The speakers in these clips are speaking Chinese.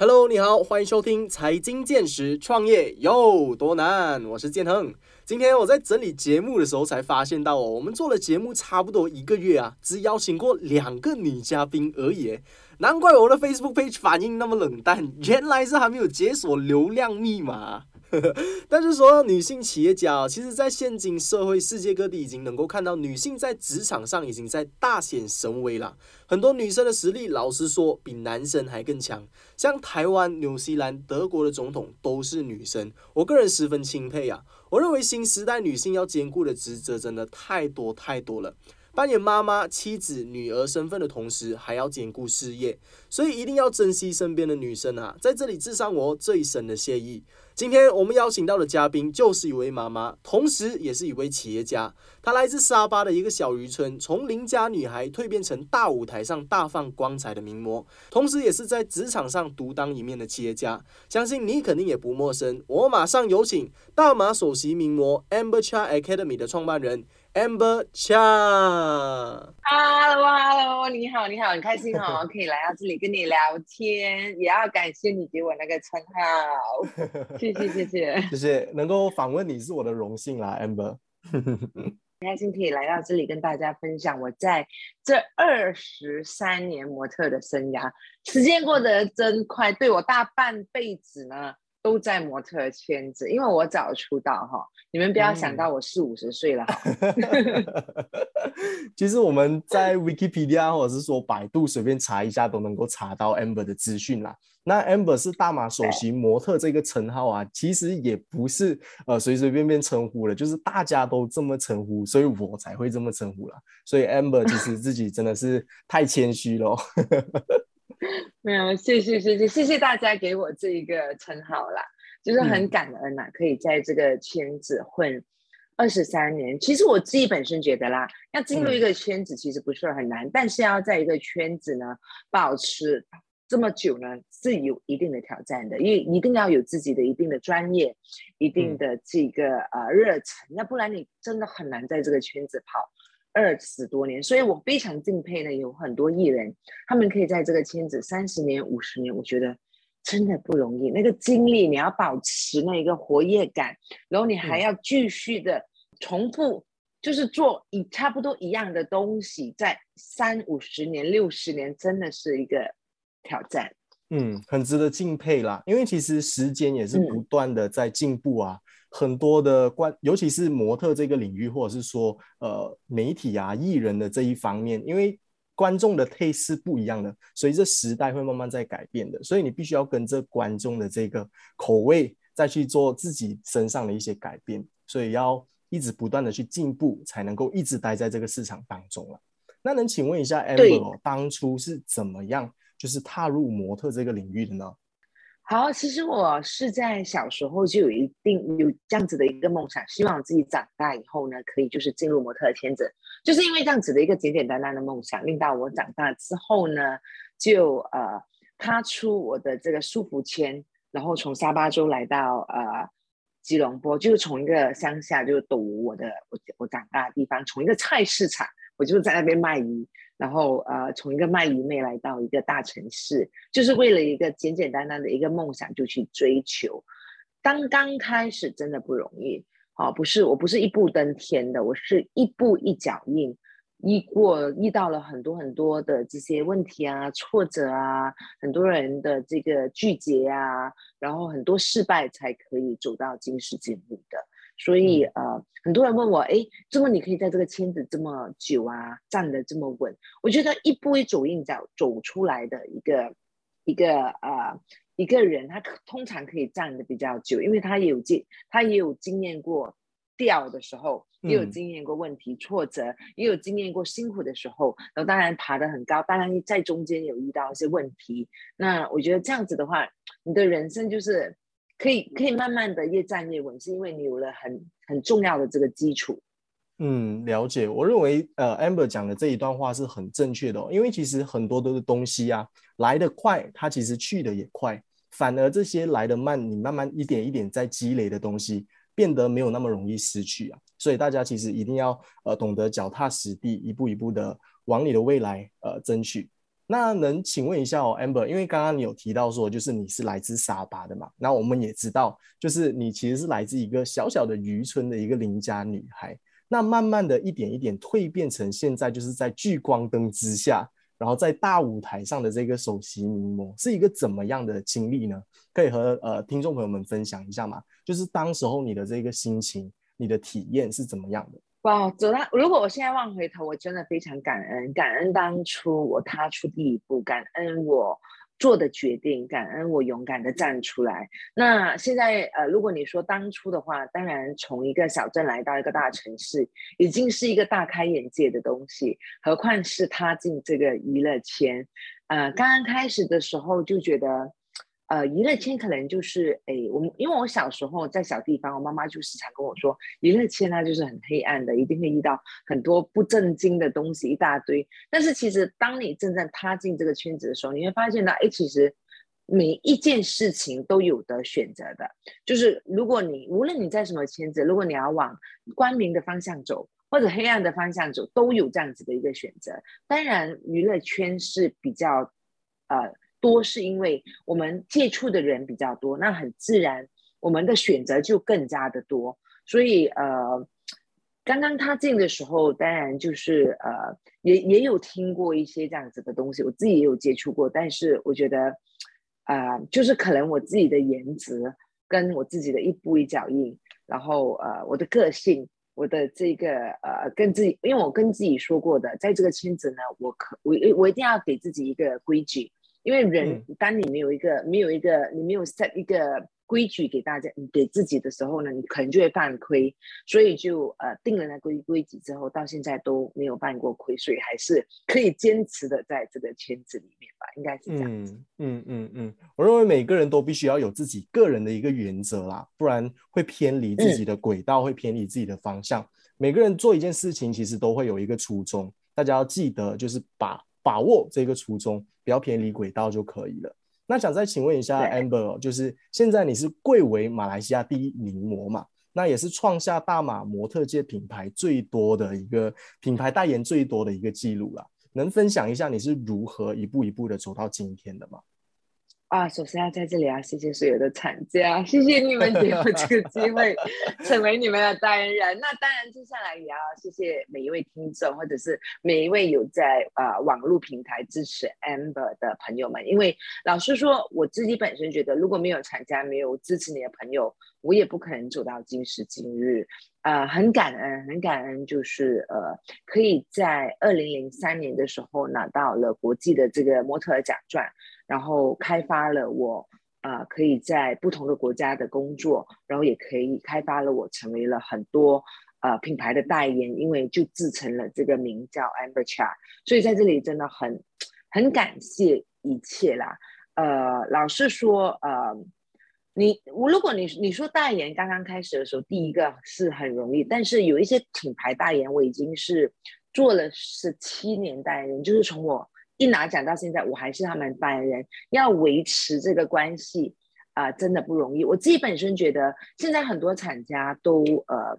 Hello，你好，欢迎收听财经见识，创业有多难？我是建恒。今天我在整理节目的时候才发现到哦，我们做了节目差不多一个月啊，只邀请过两个女嘉宾而已。难怪我的 Facebook page 反应那么冷淡，原来是还没有解锁流量密码。但是说到女性企业家，其实，在现今社会，世界各地已经能够看到女性在职场上已经在大显神威了。很多女生的实力，老实说，比男生还更强。像台湾、纽西兰、德国的总统都是女生，我个人十分钦佩啊。我认为新时代女性要兼顾的职责真的太多太多了。扮演妈妈、妻子、女儿身份的同时，还要兼顾事业，所以一定要珍惜身边的女生啊！在这里致上我最深的谢意。今天我们邀请到的嘉宾就是一位妈妈，同时也是一位企业家。她来自沙巴的一个小渔村，从邻家女孩蜕变成大舞台上大放光彩的名模，同时也是在职场上独当一面的企业家。相信你肯定也不陌生。我马上有请大马首席名模 Amber Cha Academy 的创办人。Amber Cha，Hello Hello，你好你好，很开心哦，可以来到这里跟你聊天，也要感谢你给我那个称号，谢 谢谢谢。谢谢，能够访问你是我的荣幸啦，Amber，很开心可以来到这里跟大家分享我在这二十三年模特的生涯，时间过得真快，对我大半辈子呢。都在模特圈子，因为我早出道哈，你们不要想到我四五十岁了哈。其实我们在 Wikipedia 或者是说百度随便查一下都能够查到 Amber 的资讯啦。那 Amber 是大马首席模特这个称号啊，其实也不是呃随随便便称呼了，就是大家都这么称呼，所以我才会这么称呼了。所以 Amber 其实自己真的是太谦虚了。没有，谢谢谢谢谢谢大家给我这一个称号啦，就是很感恩呐，可以在这个圈子混二十三年。其实我自己本身觉得啦，要进入一个圈子其实不是很难，但是要在一个圈子呢保持这么久呢是有一定的挑战的，因为一定要有自己的一定的专业、一定的这个呃热忱，那不然你真的很难在这个圈子跑。二十多年，所以我非常敬佩的有很多艺人，他们可以在这个圈子三十年、五十年，我觉得真的不容易。那个精力，你要保持那一个活跃感，然后你还要继续的重复，就是做一差不多一样的东西，在三五十年、六十年，真的是一个挑战。嗯，很值得敬佩啦，因为其实时间也是不断的在进步啊。很多的观，尤其是模特这个领域，或者是说呃媒体啊、艺人的这一方面，因为观众的 taste 是不一样的，随着时代会慢慢在改变的，所以你必须要跟着观众的这个口味再去做自己身上的一些改变，所以要一直不断的去进步，才能够一直待在这个市场当中了。那能请问一下 Amber，当初是怎么样就是踏入模特这个领域的呢？好，其实我是在小时候就有一定有这样子的一个梦想，希望自己长大以后呢，可以就是进入模特的圈子。就是因为这样子的一个简简单单的梦想，令到我长大之后呢，就呃踏出我的这个束缚圈，然后从沙巴州来到呃吉隆坡，就是从一个乡下就是读我的我我长大的地方，从一个菜市场，我就在那边卖鱼。然后呃，从一个卖鱼妹来到一个大城市，就是为了一个简简单单的一个梦想就去追求。刚刚开始真的不容易，哦，不是，我不是一步登天的，我是一步一脚印，一过遇到了很多很多的这些问题啊、挫折啊，很多人的这个拒绝啊，然后很多失败才可以走到今时今日的。所以呃，很多人问我，哎，怎么你可以在这个圈子这么久啊，站得这么稳？我觉得一步一走印脚走出来的一个一个呃一个人，他通常可以站得比较久，因为他也有经他也有经验过掉的时候，也有经验过问题挫折，也有经验过辛苦的时候，然后当然爬得很高，当然在中间有遇到一些问题。那我觉得这样子的话，你的人生就是。可以可以慢慢的越站越稳，是因为你有了很很重要的这个基础。嗯，了解。我认为呃，amber 讲的这一段话是很正确的，因为其实很多的东西啊，来得快，它其实去的也快。反而这些来得慢，你慢慢一点一点在积累的东西，变得没有那么容易失去啊。所以大家其实一定要呃懂得脚踏实地，一步一步的往你的未来呃争取。那能请问一下哦，amber，因为刚刚你有提到说，就是你是来自沙巴的嘛？那我们也知道，就是你其实是来自一个小小的渔村的一个邻家女孩。那慢慢的一点一点蜕变成现在，就是在聚光灯之下，然后在大舞台上的这个首席名模，是一个怎么样的经历呢？可以和呃听众朋友们分享一下吗？就是当时候你的这个心情，你的体验是怎么样的？哇，走到如果我现在望回头，我真的非常感恩，感恩当初我踏出第一步，感恩我。做的决定，感恩我勇敢的站出来。那现在，呃，如果你说当初的话，当然从一个小镇来到一个大城市，已经是一个大开眼界的东西，何况是踏进这个娱乐圈。呃，刚刚开始的时候就觉得。呃，娱乐圈可能就是，哎，我们因为我小时候在小地方，我妈妈就时常跟我说，娱乐圈呢就是很黑暗的，一定会遇到很多不正经的东西一大堆。但是其实当你真正踏进这个圈子的时候，你会发现到，哎，其实每一件事情都有的选择的。就是如果你无论你在什么圈子，如果你要往光明的方向走，或者黑暗的方向走，都有这样子的一个选择。当然，娱乐圈是比较，呃。多是因为我们接触的人比较多，那很自然，我们的选择就更加的多。所以呃，刚刚他进的时候，当然就是呃，也也有听过一些这样子的东西，我自己也有接触过。但是我觉得，啊，就是可能我自己的颜值，跟我自己的一步一脚印，然后呃，我的个性，我的这个呃，跟自己，因为我跟自己说过的，在这个圈子呢，我可我我一定要给自己一个规矩。因为人，当你没有一个没有一个你没有 set 一个规矩给大家，给自己的时候呢，你可能就会犯亏。所以就呃定了那规规矩之后，到现在都没有犯过亏，所以还是可以坚持的在这个圈子里面吧，应该是这样子。嗯嗯嗯，我认为每个人都必须要有自己个人的一个原则啦，不然会偏离自己的轨道，会偏离自己的方向。每个人做一件事情，其实都会有一个初衷，大家要记得，就是把。把握这个初衷，不要偏离轨道就可以了。那想再请问一下 Amber，就是现在你是贵为马来西亚第一名模嘛？那也是创下大马模特界品牌最多的一个品牌代言最多的一个记录了。能分享一下你是如何一步一步的走到今天的吗？啊，首先要在这里啊，谢谢所有的厂家，谢谢你们给我这个机会，成为你们的代言人。那当然，接下来也要谢谢每一位听众，或者是每一位有在啊网络平台支持 Amber 的朋友们。因为老实说，我自己本身觉得，如果没有厂家，没有支持你的朋友，我也不可能走到今时今日。呃，很感恩，很感恩，就是呃，可以在二零零三年的时候拿到了国际的这个模特儿奖状。然后开发了我，啊，可以在不同的国家的工作，然后也可以开发了我成为了很多呃品牌的代言，因为就自成了这个名叫 Amber Cha，所以在这里真的很很感谢一切啦。呃，老实说，呃，你我如果你你说代言刚刚开始的时候，第一个是很容易，但是有一些品牌代言我已经是做了十七年代言人，就是从我。一拿奖到现在，我还是他们代言人，要维持这个关系啊，真的不容易。我自己本身觉得，现在很多厂家都呃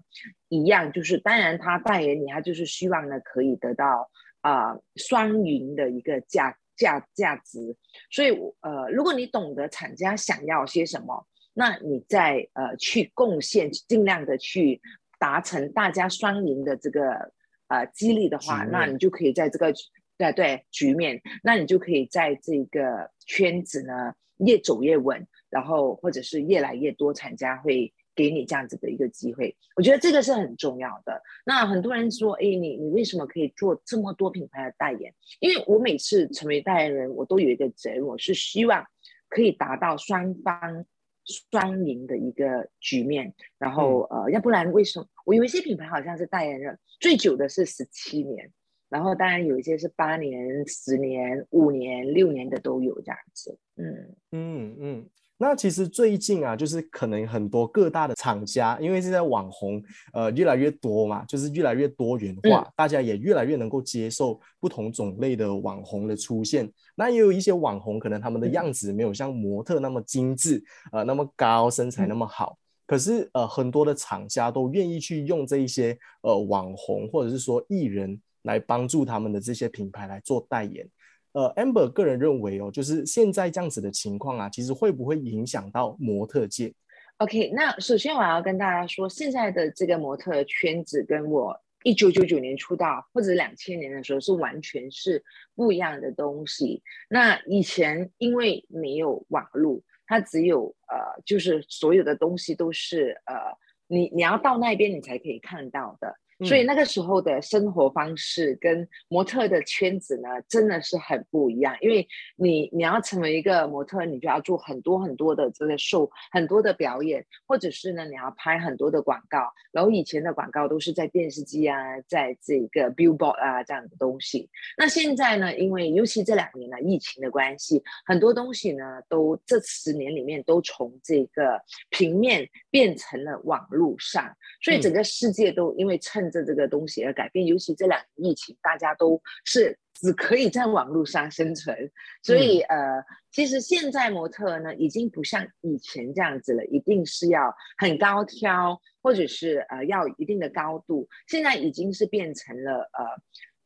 一样，就是当然他代言你，他就是希望呢可以得到啊双赢的一个价价价值。所以呃，如果你懂得厂家想要些什么，那你再呃去贡献，尽量的去达成大家双赢的这个呃激励的话，那你就可以在这个。对对，局面，那你就可以在这个圈子呢越走越稳，然后或者是越来越多厂家会给你这样子的一个机会。我觉得这个是很重要的。那很多人说，哎，你你为什么可以做这么多品牌的代言？因为我每次成为代言人，我都有一个责任，我是希望可以达到双方双赢的一个局面。然后呃，要不然为什么我有一些品牌好像是代言人最久的是十七年？然后当然有一些是八年、十年、五年、六年的都有这样子。嗯嗯嗯。那其实最近啊，就是可能很多各大的厂家，因为现在网红呃越来越多嘛，就是越来越多元化，大家也越来越能够接受不同种类的网红的出现。那也有一些网红，可能他们的样子没有像模特那么精致，呃，那么高，身材那么好。可是呃，很多的厂家都愿意去用这一些呃网红或者是说艺人。来帮助他们的这些品牌来做代言，呃，amber 个人认为哦，就是现在这样子的情况啊，其实会不会影响到模特界？OK，那首先我要跟大家说，现在的这个模特圈子跟我一九九九年出道或者两千年的时候是完全是不一样的东西。那以前因为没有网络，它只有呃，就是所有的东西都是呃，你你要到那边你才可以看到的。所以那个时候的生活方式跟模特的圈子呢，真的是很不一样。因为你你要成为一个模特，你就要做很多很多的这个秀，很多的表演，或者是呢你要拍很多的广告。然后以前的广告都是在电视机啊，在这个 billboard 啊这样的东西。那现在呢，因为尤其这两年呢疫情的关系，很多东西呢都这十年里面都从这个平面变成了网络上，所以整个世界都因为趁着这个东西而改变，尤其这两年疫情，大家都是只可以在网络上生存，所以呃，其实现在模特呢，已经不像以前这样子了，一定是要很高挑，或者是呃要一定的高度，现在已经是变成了呃，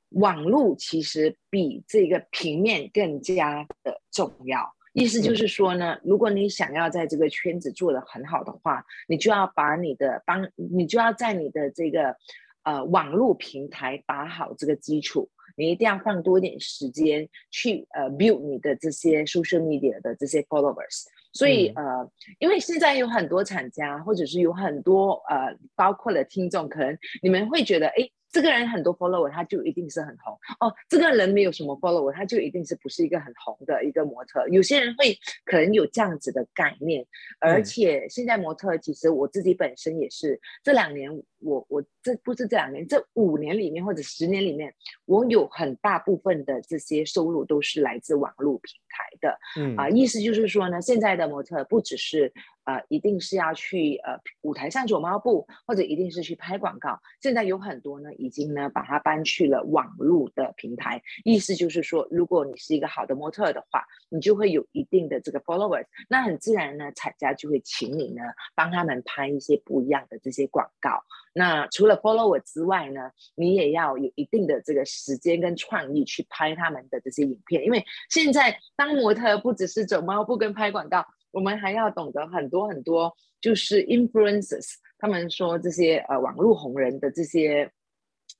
网络其实比这个平面更加的重要。意思就是说呢，如果你想要在这个圈子做得很好的话，你就要把你的帮，你就要在你的这个。呃，网络平台打好这个基础，你一定要放多一点时间去呃 build 你的这些 social media 的这些 followers。所以呃，因为现在有很多厂家，或者是有很多呃，包括了听众，可能你们会觉得，哎。这个人很多 follower，他就一定是很红哦。这个人没有什么 follower，他就一定是不是一个很红的一个模特。有些人会可能有这样子的概念，而且现在模特其实我自己本身也是这两年，我我这不是这两年，这五年里面或者十年里面，我有很大部分的这些收入都是来自网络平台的。嗯啊，意思就是说呢，现在的模特不只是。呃，一定是要去呃舞台上走猫步，或者一定是去拍广告。现在有很多呢，已经呢把它搬去了网络的平台。意思就是说，如果你是一个好的模特的话，你就会有一定的这个 followers，那很自然呢，厂家就会请你呢帮他们拍一些不一样的这些广告。那除了 follower 之外呢，你也要有一定的这个时间跟创意去拍他们的这些影片，因为现在当模特不只是走猫步跟拍广告。我们还要懂得很多很多，就是 influencers，他们说这些呃网络红人的这些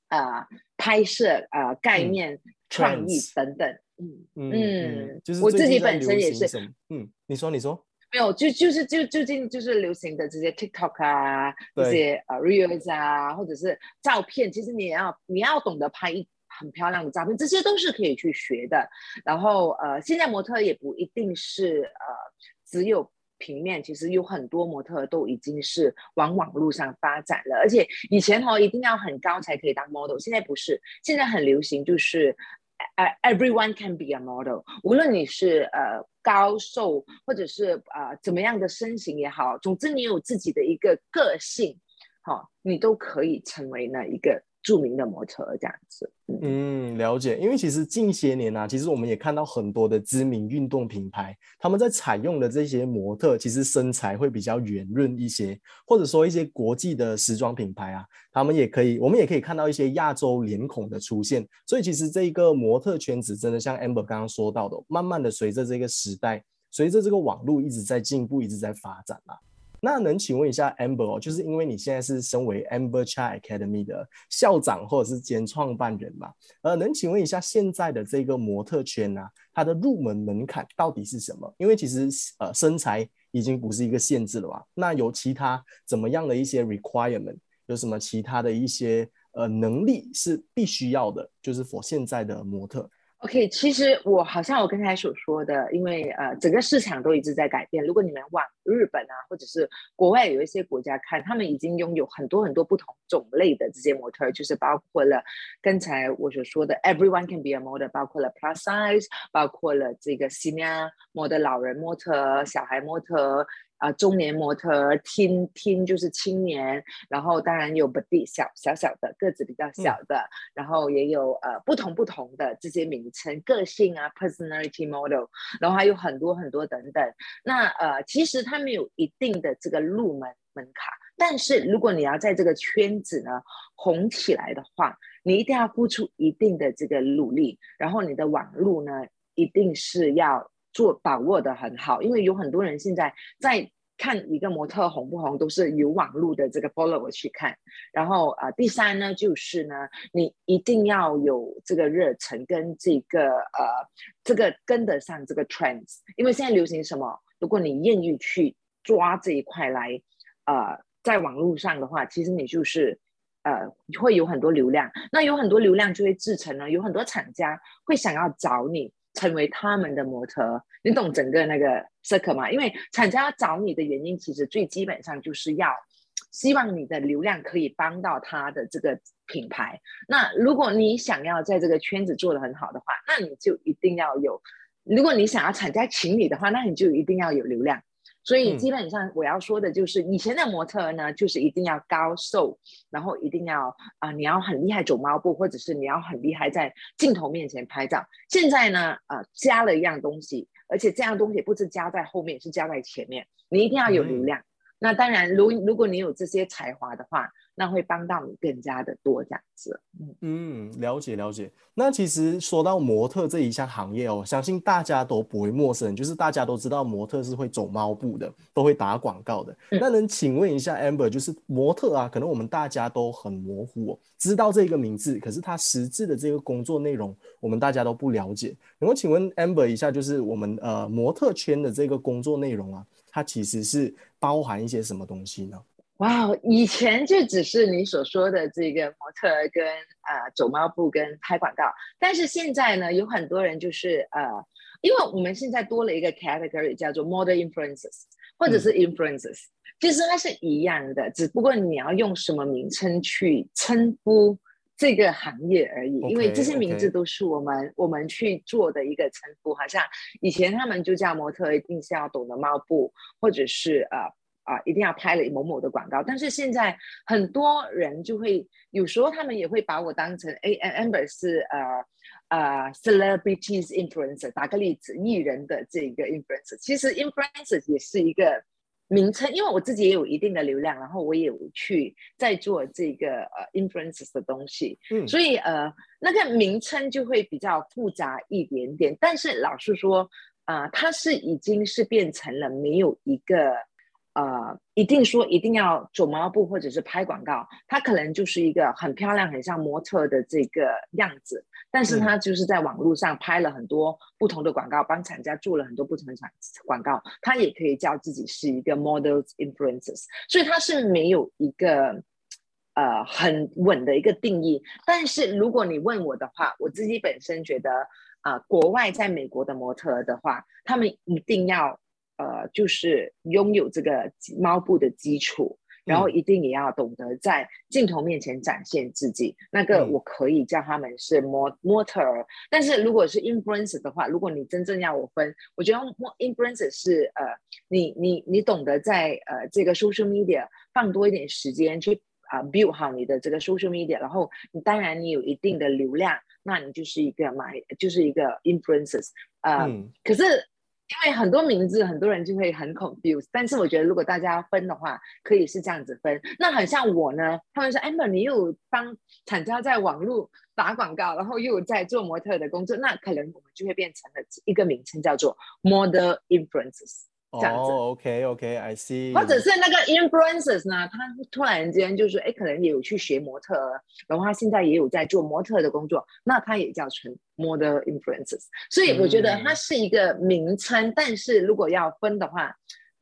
呃拍摄呃概念、创意等等。嗯嗯，就是我自己本身也是。嗯，你说你说。没有，就就是就最近就是流行的这些 TikTok 啊，这些呃 reels 啊，或者是照片，其实你也要你要懂得拍一很漂亮的照片，这些都是可以去学的。然后呃，现在模特也不一定是呃。只有平面，其实有很多模特都已经是往网络上发展了。而且以前哦，一定要很高才可以当 model，现在不是，现在很流行，就是呃，everyone can be a model。无论你是呃高瘦，或者是呃怎么样的身形也好，总之你有自己的一个个性，好，你都可以成为那一个。著名的模特这样子，嗯，了解。因为其实近些年啊，其实我们也看到很多的知名运动品牌，他们在采用的这些模特，其实身材会比较圆润一些，或者说一些国际的时装品牌啊，他们也可以，我们也可以看到一些亚洲脸孔的出现。所以其实这一个模特圈子，真的像 Amber 刚刚说到的，慢慢的随着这个时代，随着这个网络一直在进步，一直在发展啊。那能请问一下 Amber 哦，就是因为你现在是身为 Amber Child Academy 的校长或者是兼创办人嘛？呃，能请问一下现在的这个模特圈呢，它的入门门槛到底是什么？因为其实呃身材已经不是一个限制了吧。那有其他怎么样的一些 requirement？有什么其他的一些呃能力是必须要的？就是 for 现在的模特。OK，其实我好像我刚才所说的，因为呃整个市场都一直在改变。如果你们往日本啊，或者是国外有一些国家看，他们已经拥有很多很多不同种类的这些模特，就是包括了刚才我所说的 Everyone can be a model，包括了 Plus size，包括了这个 Senior 模的老人模特、小孩模特。啊，中年模特，听听就是青年，然后当然有 body 小小小的个子比较小的，然后也有呃不同不同的这些名称，个性啊，personality model，然后还有很多很多等等。那呃，其实他们有一定的这个入门门槛，但是如果你要在这个圈子呢红起来的话，你一定要付出一定的这个努力，然后你的网路呢一定是要做把握的很好，因为有很多人现在在。看一个模特红不红，都是有网络的这个 follower 去看。然后啊，第三呢，就是呢，你一定要有这个热忱跟这个呃，这个跟得上这个 trends。因为现在流行什么，如果你愿意去抓这一块来，呃，在网络上的话，其实你就是呃会有很多流量。那有很多流量就会制成呢，有很多厂家会想要找你。成为他们的模特，你懂整个那个 circle 吗？因为厂家找你的原因，其实最基本上就是要希望你的流量可以帮到他的这个品牌。那如果你想要在这个圈子做得很好的话，那你就一定要有；如果你想要厂家请你的话，那你就一定要有流量。所以基本上我要说的就是，以前的模特呢，就是一定要高瘦，然后一定要啊，你要很厉害走猫步，或者是你要很厉害在镜头面前拍照。现在呢，呃，加了一样东西，而且这样东西不是加在后面，是加在前面，你一定要有流量。那当然，如如果你有这些才华的话。那会帮到你更加的多这样子，嗯嗯，了解了解。那其实说到模特这一项行业哦，相信大家都不会陌生，就是大家都知道模特是会走猫步的，都会打广告的。那能请问一下 Amber，就是模特啊，可能我们大家都很模糊哦，知道这个名字，可是他实质的这个工作内容，我们大家都不了解。能够请问 Amber 一下，就是我们呃模特圈的这个工作内容啊，它其实是包含一些什么东西呢？哇，以前就只是你所说的这个模特跟呃走猫步跟拍广告，但是现在呢，有很多人就是呃，因为我们现在多了一个 category 叫做 model influencers 或者是 influencers，其实它是一样的，只不过你要用什么名称去称呼这个行业而已，因为这些名字都是我们我们去做的一个称呼，好像以前他们就叫模特一定是要懂得猫步，或者是呃。啊，一定要拍了某某的广告，但是现在很多人就会有时候他们也会把我当成 A Amber 是呃呃 celebrities influencer，打个例子，艺人的这个 influencer，其实 influencer 也是一个名称，因为我自己也有一定的流量，然后我也有去在做这个呃 influencers 的东西，嗯，所以呃那个名称就会比较复杂一点点，但是老实说啊，它是已经是变成了没有一个。呃，一定说一定要走毛步或者是拍广告，它可能就是一个很漂亮、很像模特的这个样子，但是它就是在网络上拍了很多不同的广告，帮厂家做了很多不同的广广告，它也可以叫自己是一个 models influencers，所以它是没有一个呃很稳的一个定义。但是如果你问我的话，我自己本身觉得啊，国外在美国的模特的话，他们一定要。呃，就是拥有这个猫步的基础，然后一定也要懂得在镜头面前展现自己。那个我可以叫他们是模模特儿，但是如果是 influencer 的话，如果你真正要我分，我觉得 influencer 是呃，你你你懂得在呃这个 social media 放多一点时间去啊 build 好你的这个 social media，然后你当然你有一定的流量，那你就是一个买就是一个 influencers 啊，可是。因为很多名字，很多人就会很 confused。但是我觉得，如果大家分的话，可以是这样子分。那很像我呢，他们说：“Amber，你又帮厂家在网络打广告，然后又在做模特的工作，那可能我们就会变成了一个名称，叫做 model influencer influencers。”哦，OK，OK，I see。或者是那个 influencers 呢，他突然间就是哎，可能也有去学模特，然后他现在也有在做模特的工作，那他也叫成 model influencers。所以我觉得它是一个名称，但是如果要分的话，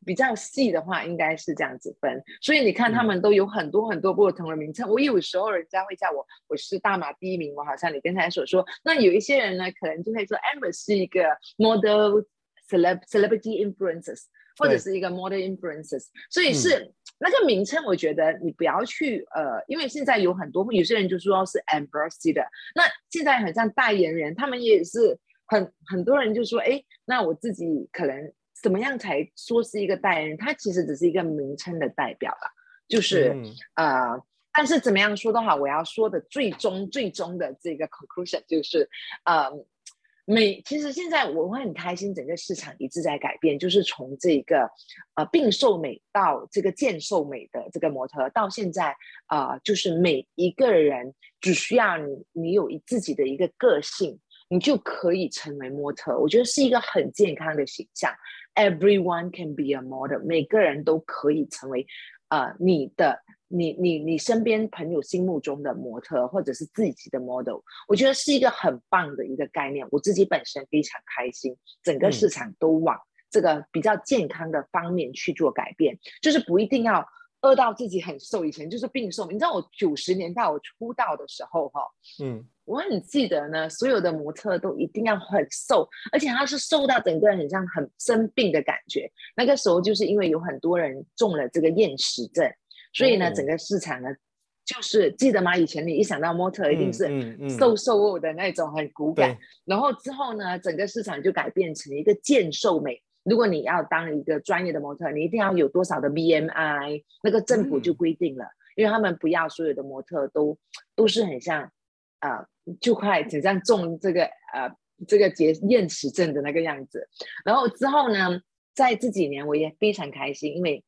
比较细的话，应该是这样子分。所以你看，他们都有很多很多不同的名称。我有时候人家会叫我我是大马第一名，我好像你刚才所说。那有一些人呢，可能就会说 Amber 是一个 model。Celeb celebrity influences 或者是一个 model influences，所以是那个名称，我觉得你不要去呃，因为现在有很多有些人就说是 ambassador，那现在很像代言人，他们也是很很多人就说，哎，那我自己可能怎么样才说是一个代言人？他其实只是一个名称的代表啦，就是呃，但是怎么样说都好，我要说的最终最终的这个 conclusion 就是呃。每其实现在我会很开心，整个市场一直在改变，就是从这个呃病瘦美到这个健瘦美的这个模特，到现在啊，就是每一个人只需要你你有自己的一个个性，你就可以成为模特。我觉得是一个很健康的形象。Everyone can be a model，每个人都可以成为呃你的你你你身边朋友心目中的模特，或者是自己的 model。我觉得是一个很棒的一个概念。我自己本身非常开心，整个市场都往这个比较健康的方面去做改变，就是不一定要。饿到自己很瘦，以前就是病瘦。你知道我九十年代我出道的时候，哈，嗯，我很记得呢，所有的模特都一定要很瘦，而且他是瘦到整个人很像很生病的感觉。那个时候就是因为有很多人中了这个厌食症，所以呢，整个市场呢，就是记得吗？以前你一想到模特，一定是瘦瘦的那种，很骨感。然后之后呢，整个市场就改变成一个健瘦美。如果你要当一个专业的模特，你一定要有多少的 BMI，那个政府就规定了，因为他们不要所有的模特都都是很像，呃，就快很像中这个呃这个结厌食症的那个样子。然后之后呢，在这几年我也非常开心，因为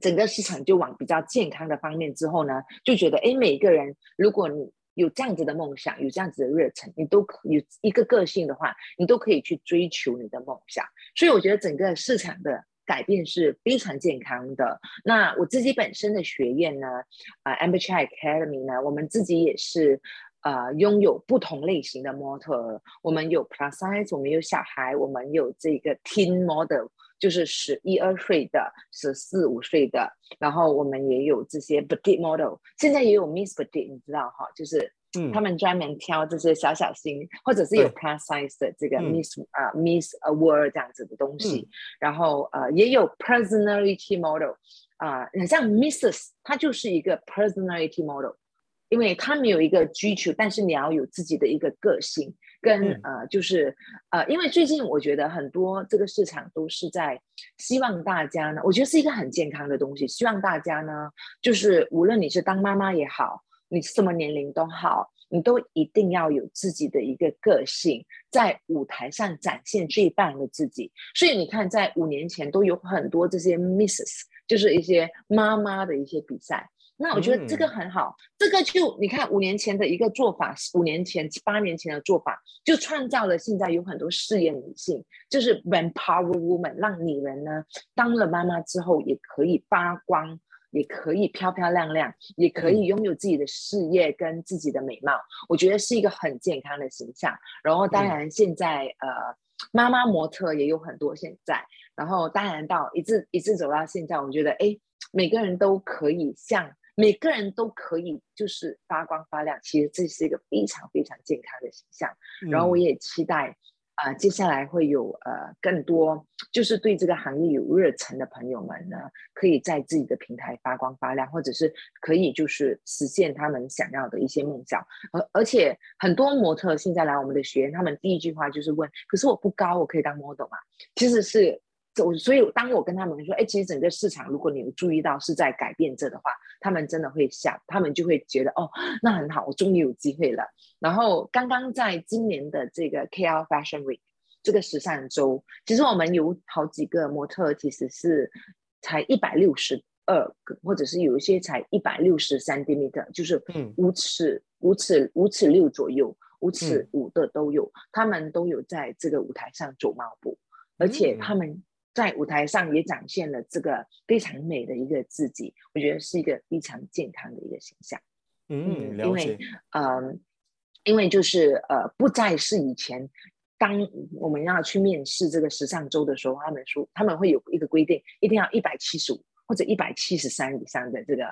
整个市场就往比较健康的方面之后呢，就觉得哎，每一个人如果你。有这样子的梦想，有这样子的热忱，你都可有一个个性的话，你都可以去追求你的梦想。所以我觉得整个市场的改变是非常健康的。那我自己本身的学院呢，啊，Ambition Academy 呢，我们自己也是呃拥有不同类型的模特，我们有 Plus Size，我们有小孩，我们有这个 Teen Model。就是十一二岁的，十四五岁的，然后我们也有这些 petite model，现在也有 Miss petite，你知道哈，就是他们专门挑这些小小型，或者是有 plus size 的这个 Miss 啊 Miss Award 这样子的东西，然后呃也有 personality model，啊，很像 Mrs，它就是一个 personality model，因为他没有一个需求，但是你要有自己的一个个性。跟呃，就是呃，因为最近我觉得很多这个市场都是在希望大家呢，我觉得是一个很健康的东西。希望大家呢，就是无论你是当妈妈也好，你什么年龄都好，你都一定要有自己的一个个性，在舞台上展现最棒的自己。所以你看，在五年前都有很多这些 Misses，就是一些妈妈的一些比赛。那我觉得这个很好，这个就你看五年前的一个做法，五年前、八年前的做法，就创造了现在有很多事业女性，就是 empower woman，让女人呢当了妈妈之后也可以发光，也可以漂漂亮亮，也可以拥有自己的事业跟自己的美貌。我觉得是一个很健康的形象。然后当然现在呃妈妈模特也有很多现在，然后当然到一直一直走到现在，我觉得哎每个人都可以像。每个人都可以就是发光发亮，其实这是一个非常非常健康的形象。然后我也期待啊，接下来会有呃更多就是对这个行业有热忱的朋友们呢，可以在自己的平台发光发亮，或者是可以就是实现他们想要的一些梦想。而而且很多模特现在来我们的学院，他们第一句话就是问：可是我不高，我可以当 model 吗？其实是。所以，当我跟他们说，哎，其实整个市场，如果你有注意到是在改变这的话，他们真的会想，他们就会觉得，哦，那很好，我终于有机会了。然后，刚刚在今年的这个 KL Fashion Week 这个时尚周，其实我们有好几个模特，其实是才一百六十二个，或者是有一些才一百六十三 m 米就是五尺、五尺、五尺六左右，五尺五的都有，他们都有在这个舞台上走猫步，而且他们。在舞台上也展现了这个非常美的一个自己，我觉得是一个非常健康的一个形象。嗯，因为呃，因为就是呃，不再是以前当我们要去面试这个时尚周的时候，他们说他们会有一个规定，一定要一百七十五或者一百七十三以上的这个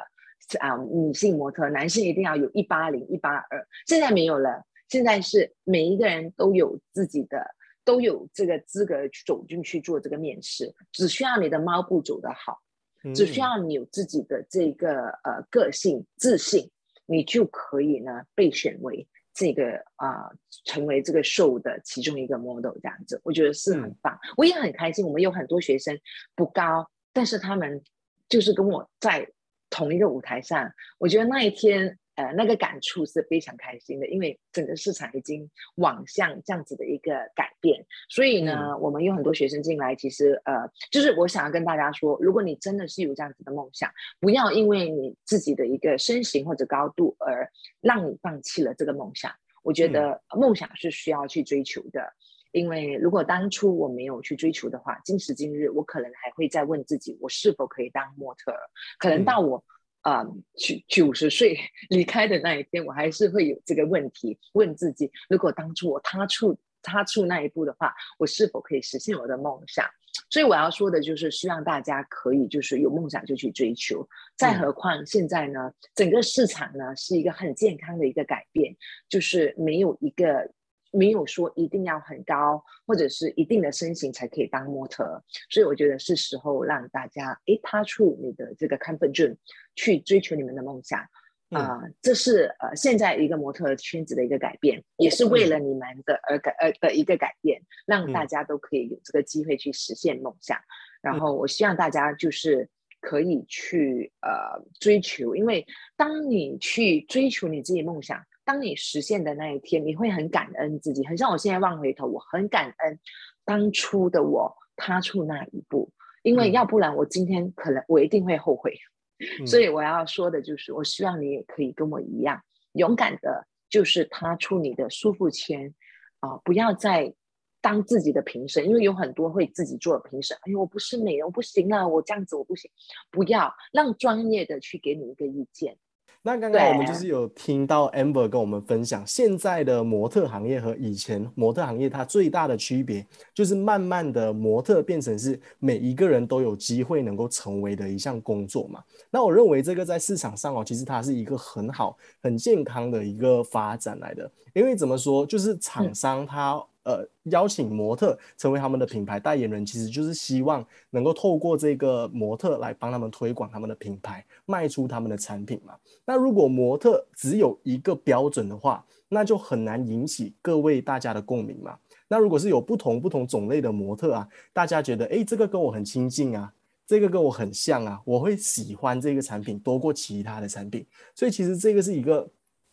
啊女性模特，男性一定要有一八零一八二。现在没有了，现在是每一个人都有自己的。都有这个资格走进去做这个面试，只需要你的猫步走得好，只需要你有自己的这个呃个性自信，你就可以呢被选为这个啊成为这个 show 的其中一个 model 这样子，我觉得是很棒，我也很开心。我们有很多学生不高，但是他们就是跟我在同一个舞台上，我觉得那一天。呃，那个感触是非常开心的，因为整个市场已经往向这样子的一个改变，所以呢，我们有很多学生进来，其实呃，就是我想要跟大家说，如果你真的是有这样子的梦想，不要因为你自己的一个身形或者高度而让你放弃了这个梦想。我觉得梦想是需要去追求的，因为如果当初我没有去追求的话，今时今日我可能还会再问自己，我是否可以当模特？可能到我啊九九十岁离开的那一天，我还是会有这个问题问自己：如果当初我踏出踏出那一步的话，我是否可以实现我的梦想？所以我要说的就是，希望大家可以就是有梦想就去追求。再何况现在呢，整个市场呢是一个很健康的一个改变，就是没有一个没有说一定要很高或者是一定的身形才可以当模特。所以我觉得是时候让大家诶踏出你的这个 comfort zone，去追求你们的梦想。啊，这是呃现在一个模特圈子的一个改变，也是为了你们的而改呃的一个改变，让大家都可以有这个机会去实现梦想。然后我希望大家就是可以去呃追求，因为当你去追求你自己梦想，当你实现的那一天，你会很感恩自己。很像我现在望回头，我很感恩当初的我踏出那一步，因为要不然我今天可能我一定会后悔。所以我要说的就是，我希望你也可以跟我一样勇敢的，就是踏出你的舒服圈啊，不要再当自己的评审，因为有很多会自己做评审。哎呦，我不是美容，我不行啊，我这样子我不行。不要让专业的去给你一个意见。那刚刚我们就是有听到 Amber 跟我们分享，现在的模特行业和以前模特行业它最大的区别，就是慢慢的模特变成是每一个人都有机会能够成为的一项工作嘛。那我认为这个在市场上哦，其实它是一个很好、很健康的一个发展来的。因为怎么说，就是厂商他。呃，邀请模特成为他们的品牌代言人，其实就是希望能够透过这个模特来帮他们推广他们的品牌，卖出他们的产品嘛。那如果模特只有一个标准的话，那就很难引起各位大家的共鸣嘛。那如果是有不同不同种类的模特啊，大家觉得哎，这个跟我很亲近啊，这个跟我很像啊，我会喜欢这个产品多过其他的产品。所以其实这个是一个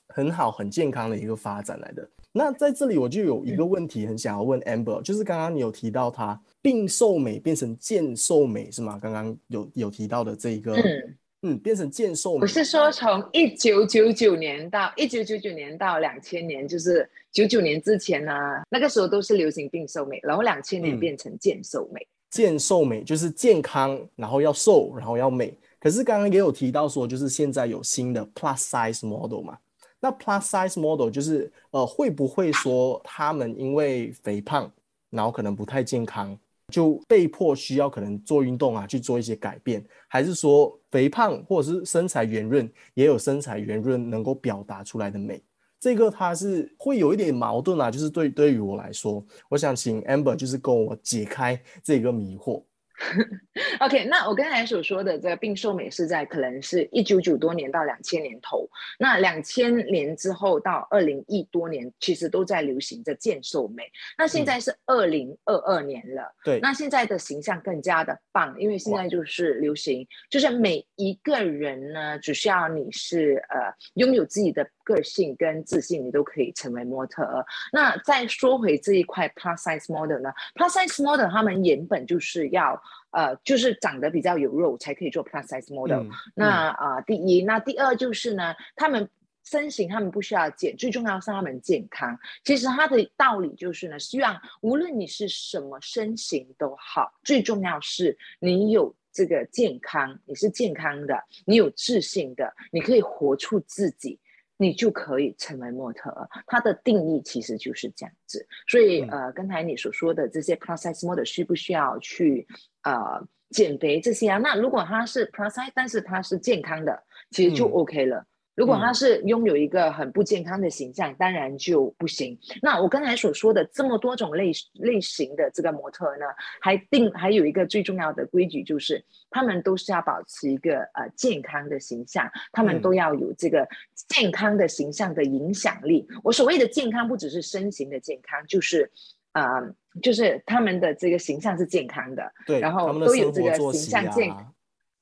很好很健康的一个发展来的。那在这里我就有一个问题很想要问 Amber，就是刚刚你有提到它病瘦美变成健瘦美是吗？刚刚有有提到的这一个，嗯嗯，变成健瘦美。我是说从一九九九年到一九九九年到两千年，就是九九年之前呢，那个时候都是流行病瘦美，然后两千年变成健瘦美。健瘦美就是健康，然后要瘦，然后要美。可是刚刚也有提到说，就是现在有新的 Plus Size Model 嘛？那 plus size model 就是呃会不会说他们因为肥胖，然后可能不太健康，就被迫需要可能做运动啊去做一些改变，还是说肥胖或者是身材圆润也有身材圆润能够表达出来的美？这个它是会有一点矛盾啊，就是对对于我来说，我想请 Amber 就是跟我解开这个迷惑。OK，那我刚才所说的这个病瘦美是在可能是一九九多年到两千年头，那两千年之后到二零一多年，其实都在流行着健瘦美。那现在是二零二二年了，对，那现在的形象更加的棒，因为现在就是流行，就是每一个人呢，只需要你是呃拥有自己的个性跟自信，你都可以成为模特。那再说回这一块 plus size model 呢，plus size model 他们原本就是要。呃，就是长得比较有肉才可以做 plus size model。那啊，第一，那第二就是呢，他们身形他们不需要减，最重要是他们健康。其实它的道理就是呢，希望无论你是什么身形都好，最重要是你有这个健康，你是健康的，你有自信的，你可以活出自己。你就可以成为模特，它的定义其实就是这样子。所以，呃，刚才你所说的这些 plus size model 需不需要去呃减肥这些啊？那如果他是 plus size，但是他是健康的，其实就 OK 了。如果他是拥有一个很不健康的形象，当然就不行。那我刚才所说的这么多种类类型的这个模特呢，还定还有一个最重要的规矩，就是他们都是要保持一个呃健康的形象，他们都要有这个健康的形象的影响力。我所谓的健康，不只是身形的健康，就是啊，就是他们的这个形象是健康的，对，然后都有这个形象健。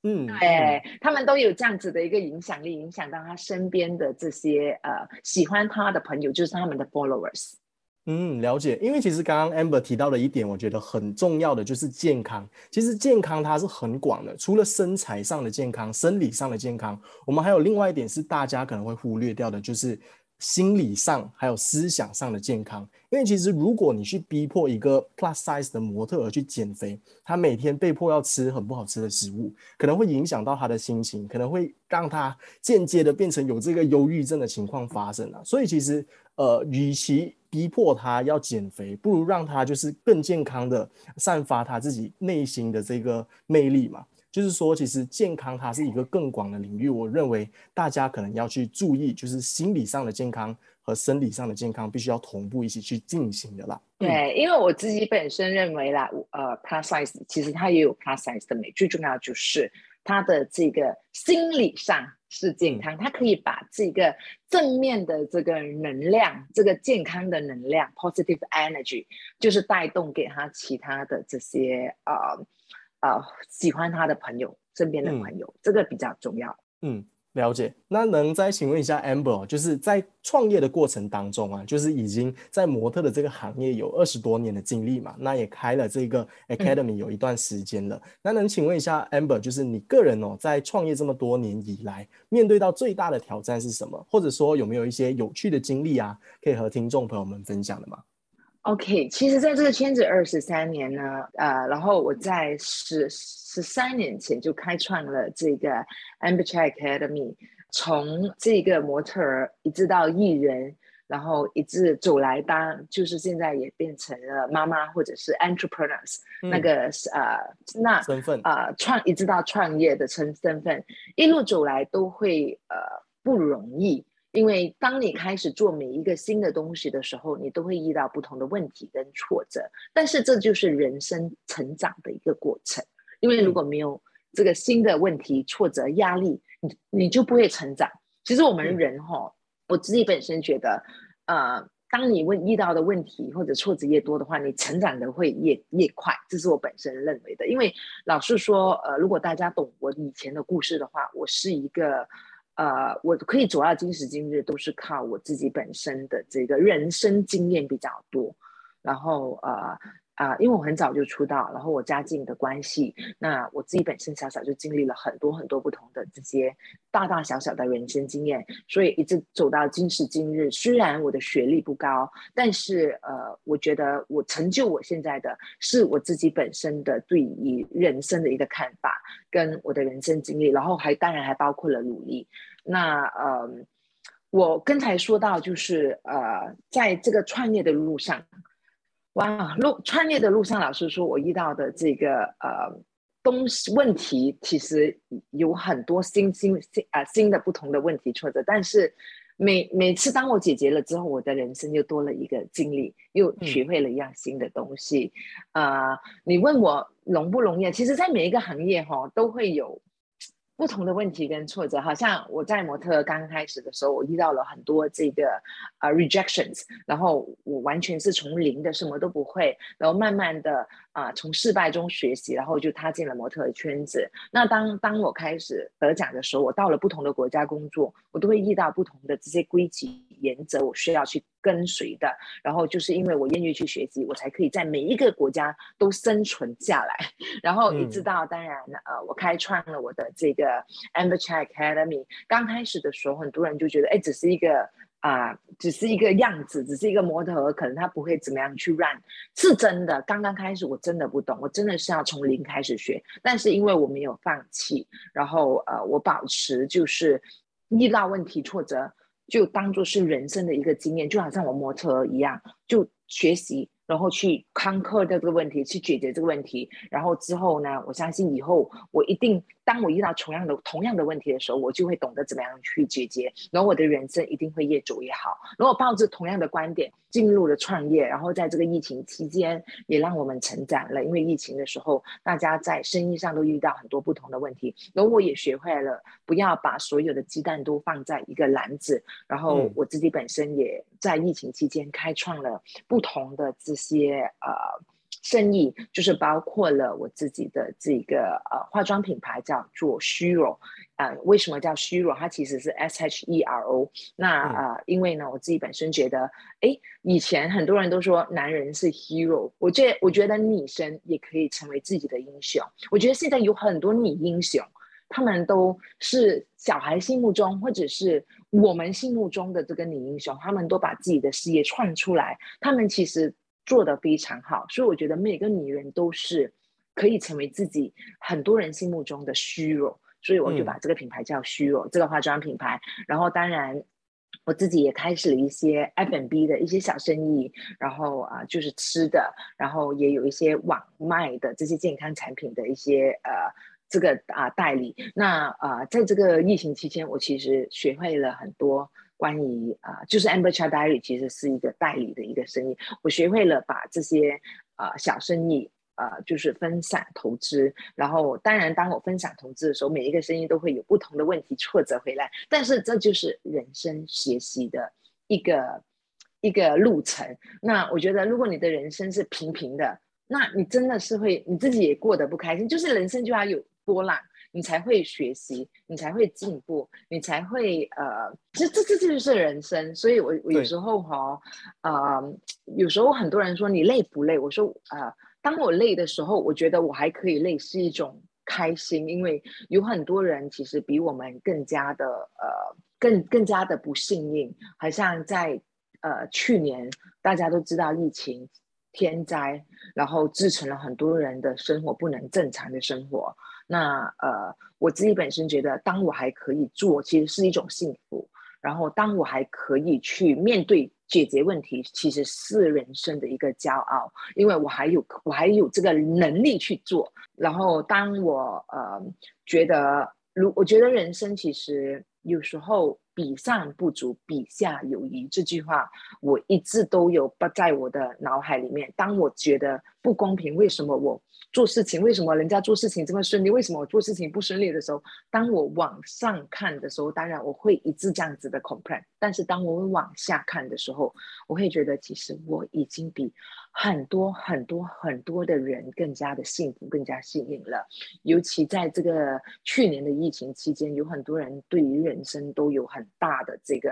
嗯，对他们都有这样子的一个影响力，影响到他身边的这些呃喜欢他的朋友，就是他们的 followers。嗯，了解。因为其实刚刚 Amber 提到的一点，我觉得很重要的就是健康。其实健康它是很广的，除了身材上的健康、生理上的健康，我们还有另外一点是大家可能会忽略掉的，就是心理上还有思想上的健康。因为其实如果你去逼迫一个 plus size 的模特而去减肥，他每天被迫要吃很不好吃的食物，可能会影响到他的心情，可能会让他间接的变成有这个忧郁症的情况发生啊。所以其实呃，与其逼迫他要减肥，不如让他就是更健康的散发他自己内心的这个魅力嘛。就是说，其实健康它是一个更广的领域。我认为大家可能要去注意，就是心理上的健康和生理上的健康必须要同步一起去进行的啦。对，因为我自己本身认为啦，呃，plus size 其实它也有 plus size 的美，最重要就是它的这个心理上是健康，它可以把这个正面的这个能量，这个健康的能量 positive energy，就是带动给他其他的这些呃。啊，喜欢他的朋友，身边的朋友，这个比较重要。嗯，了解。那能再请问一下 Amber，就是在创业的过程当中啊，就是已经在模特的这个行业有二十多年的经历嘛，那也开了这个 Academy 有一段时间了。那能请问一下 Amber，就是你个人哦，在创业这么多年以来，面对到最大的挑战是什么？或者说有没有一些有趣的经历啊，可以和听众朋友们分享的吗？OK，其实，在这个圈子二十三年呢，呃，然后我在十十三年前就开创了这个 Amber Academy，从这个模特儿一直到艺人，然后一直走来当，就是现在也变成了妈妈或者是 entrepreneurs 那个呃那身份啊创一直到创业的身身份，一路走来都会呃不容易。因为当你开始做每一个新的东西的时候，你都会遇到不同的问题跟挫折，但是这就是人生成长的一个过程。因为如果没有这个新的问题、挫折、压力，你你就不会成长。其实我们人哈，我自己本身觉得，呃，当你问遇到的问题或者挫折越多的话，你成长的会越越快。这是我本身认为的。因为老实说，呃，如果大家懂我以前的故事的话，我是一个。呃，我可以走到今时今日，都是靠我自己本身的这个人生经验比较多，然后呃。啊，因为我很早就出道，然后我家境的关系，那我自己本身小小就经历了很多很多不同的这些大大小小的人生经验，所以一直走到今时今日。虽然我的学历不高，但是呃，我觉得我成就我现在的是我自己本身的对于人生的一个看法，跟我的人生经历，然后还当然还包括了努力。那呃，我刚才说到就是呃，在这个创业的路上。哇，路创业的路上，老师说我遇到的这个呃东西问题，其实有很多新新新啊新的不同的问题挫折，但是每每次当我解决了之后，我的人生又多了一个经历，又学会了一样新的东西。啊，你问我容不容易？其实，在每一个行业哈，都会有。不同的问题跟挫折，好像我在模特刚开始的时候，我遇到了很多这个呃 rejections，然后我完全是从零的，什么都不会，然后慢慢的啊从失败中学习，然后就踏进了模特的圈子。那当当我开始得奖的时候，我到了不同的国家工作，我都会遇到不同的这些规矩原则，我需要去跟随的。然后就是因为我愿意去学习，我才可以在每一个国家都生存下来。然后一直到当然呃，我开创了我的这个。Amberch Academy 刚开始的时候，很多人就觉得，哎，只是一个啊，只是一个样子，只是一个模特，可能他不会怎么样去 run。是真的，刚刚开始我真的不懂，我真的是要从零开始学。但是因为我没有放弃，然后呃，我保持就是遇到问题挫折，就当做是人生的一个经验，就好像我模特一样，就学习。然后去康克这个问题，去解决这个问题。然后之后呢，我相信以后我一定，当我遇到同样的同样的问题的时候，我就会懂得怎么样去解决。然后我的人生一定会越走越好。如果抱着同样的观点进入了创业，然后在这个疫情期间也让我们成长了。因为疫情的时候，大家在生意上都遇到很多不同的问题。然后我也学会了不要把所有的鸡蛋都放在一个篮子。然后我自己本身也在疫情期间开创了不同的这。些呃生意就是包括了我自己的这个呃化妆品牌叫做 Hero 啊，为什么叫 Hero？？它其实是 S H E R O。那呃，因为呢，我自己本身觉得，哎，以前很多人都说男人是 hero，我觉我觉得女生也可以成为自己的英雄。我觉得现在有很多女英雄。他们都是小孩心目中，或者是我们心目中的这个女英雄，他们都把自己的事业创出来，他们其实做得非常好，所以我觉得每个女人都是可以成为自己很多人心目中的虚荣，所以我就把这个品牌叫虚荣，这个化妆品牌，然后当然。我自己也开始了一些 F&B 的一些小生意，然后啊，就是吃的，然后也有一些网卖的这些健康产品的一些呃这个啊代理。那啊，在这个疫情期间，我其实学会了很多关于啊，就是 Amber Child Diary 其实是一个代理的一个生意，我学会了把这些啊小生意。呃，就是分散投资，然后当然，当我分散投资的时候，每一个生意都会有不同的问题挫折回来，但是这就是人生学习的一个一个路程。那我觉得，如果你的人生是平平的，那你真的是会你自己也过得不开心。就是人生就要有波浪，你才会学习，你才会进步，你才会呃，这这这就是人生。所以我我有时候哈，呃，有时候很多人说你累不累？我说呃。当我累的时候，我觉得我还可以累，是一种开心，因为有很多人其实比我们更加的呃，更更加的不幸运。好像在呃去年，大家都知道疫情天灾，然后制成了很多人的生活不能正常的生活。那呃，我自己本身觉得，当我还可以做，其实是一种幸福。然后，当我还可以去面对。解决问题其实是人生的一个骄傲，因为我还有我还有这个能力去做。然后当我呃觉得，如我觉得人生其实有时候比上不足，比下有余这句话，我一直都有不在我的脑海里面。当我觉得不公平，为什么我？做事情为什么人家做事情这么顺利？为什么我做事情不顺利的时候？当我往上看的时候，当然我会一直这样子的 complain。但是当我往下看的时候，我会觉得其实我已经比很多很多很多的人更加的幸福、更加幸运了。尤其在这个去年的疫情期间，有很多人对于人生都有很大的这个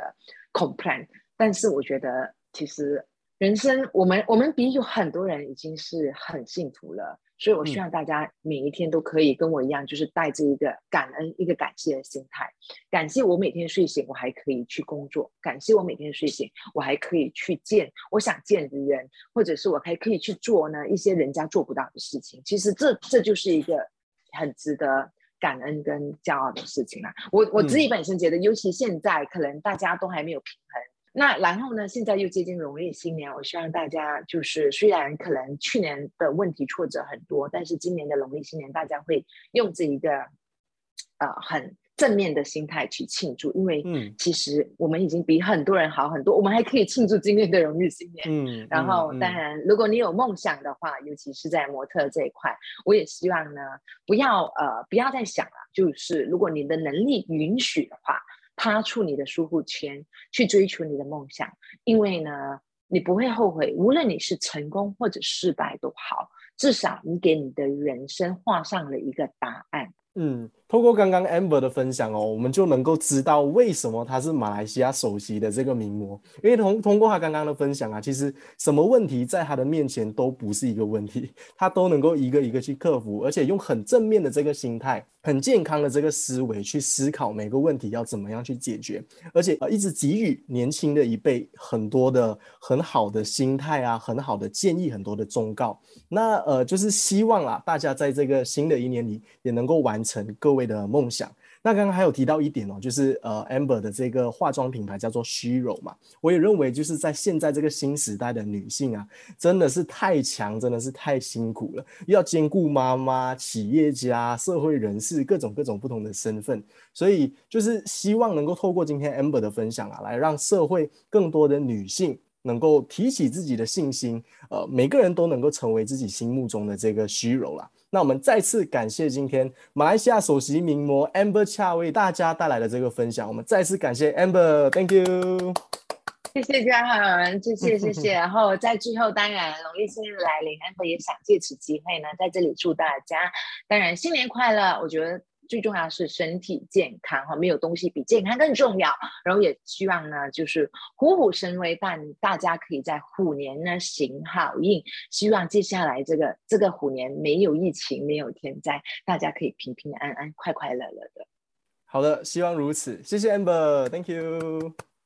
complain。但是我觉得其实人生，我们我们比有很多人已经是很幸福了。所以，我希望大家每一天都可以跟我一样，就是带着一个感恩、一个感谢的心态。感谢我每天睡醒，我还可以去工作；感谢我每天睡醒，我还可以去见我想见的人，或者是我还可以去做呢一些人家做不到的事情。其实，这这就是一个很值得感恩跟骄傲的事情啦。我我自己本身觉得，尤其现在，可能大家都还没有平衡。那然后呢？现在又接近农历新年，我希望大家就是，虽然可能去年的问题挫折很多，但是今年的农历新年，大家会用这一个呃很正面的心态去庆祝，因为其实我们已经比很多人好很多，我们还可以庆祝今年的农历新年。嗯，然后当然，如果你有梦想的话，尤其是在模特这一块，我也希望呢，不要呃不要再想了，就是如果你的能力允许的话。踏出你的舒服圈，去追求你的梦想，因为呢，你不会后悔。无论你是成功或者失败都好，至少你给你的人生画上了一个答案。嗯。通过刚刚 Amber 的分享哦，我们就能够知道为什么他是马来西亚首席的这个名模。因为通通过他刚刚的分享啊，其实什么问题在他的面前都不是一个问题，他都能够一个一个去克服，而且用很正面的这个心态、很健康的这个思维去思考每个问题要怎么样去解决，而且呃一直给予年轻的一辈很多的很好的心态啊，很好的建议，很多的忠告。那呃就是希望啊，大家在这个新的一年里也能够完完成各位。的梦想。那刚刚还有提到一点哦，就是呃，amber 的这个化妆品牌叫做虚荣嘛。我也认为，就是在现在这个新时代的女性啊，真的是太强，真的是太辛苦了，要兼顾妈妈、企业家、社会人士各种各种不同的身份。所以，就是希望能够透过今天 amber 的分享啊，来让社会更多的女性能够提起自己的信心，呃，每个人都能够成为自己心目中的这个虚荣啦。那我们再次感谢今天马来西亚首席名模 Amber Cha 为大家带来的这个分享。我们再次感谢 Amber，Thank you，谢谢嘉恒，谢谢谢谢。然后在最后，当然农历新年来临，Amber 也想借此机会呢，在这里祝大家，当然新年快乐。我觉得最重要是身体健康哈，没有东西比健康更重要。然后也希望呢，就是虎虎生威，但大家可以在虎年呢行好运。希望接下来这个这个虎年没有疫情，没有天灾，大家可以平平安安、快快乐乐的。好的，希望如此。谢谢 Amber，Thank you。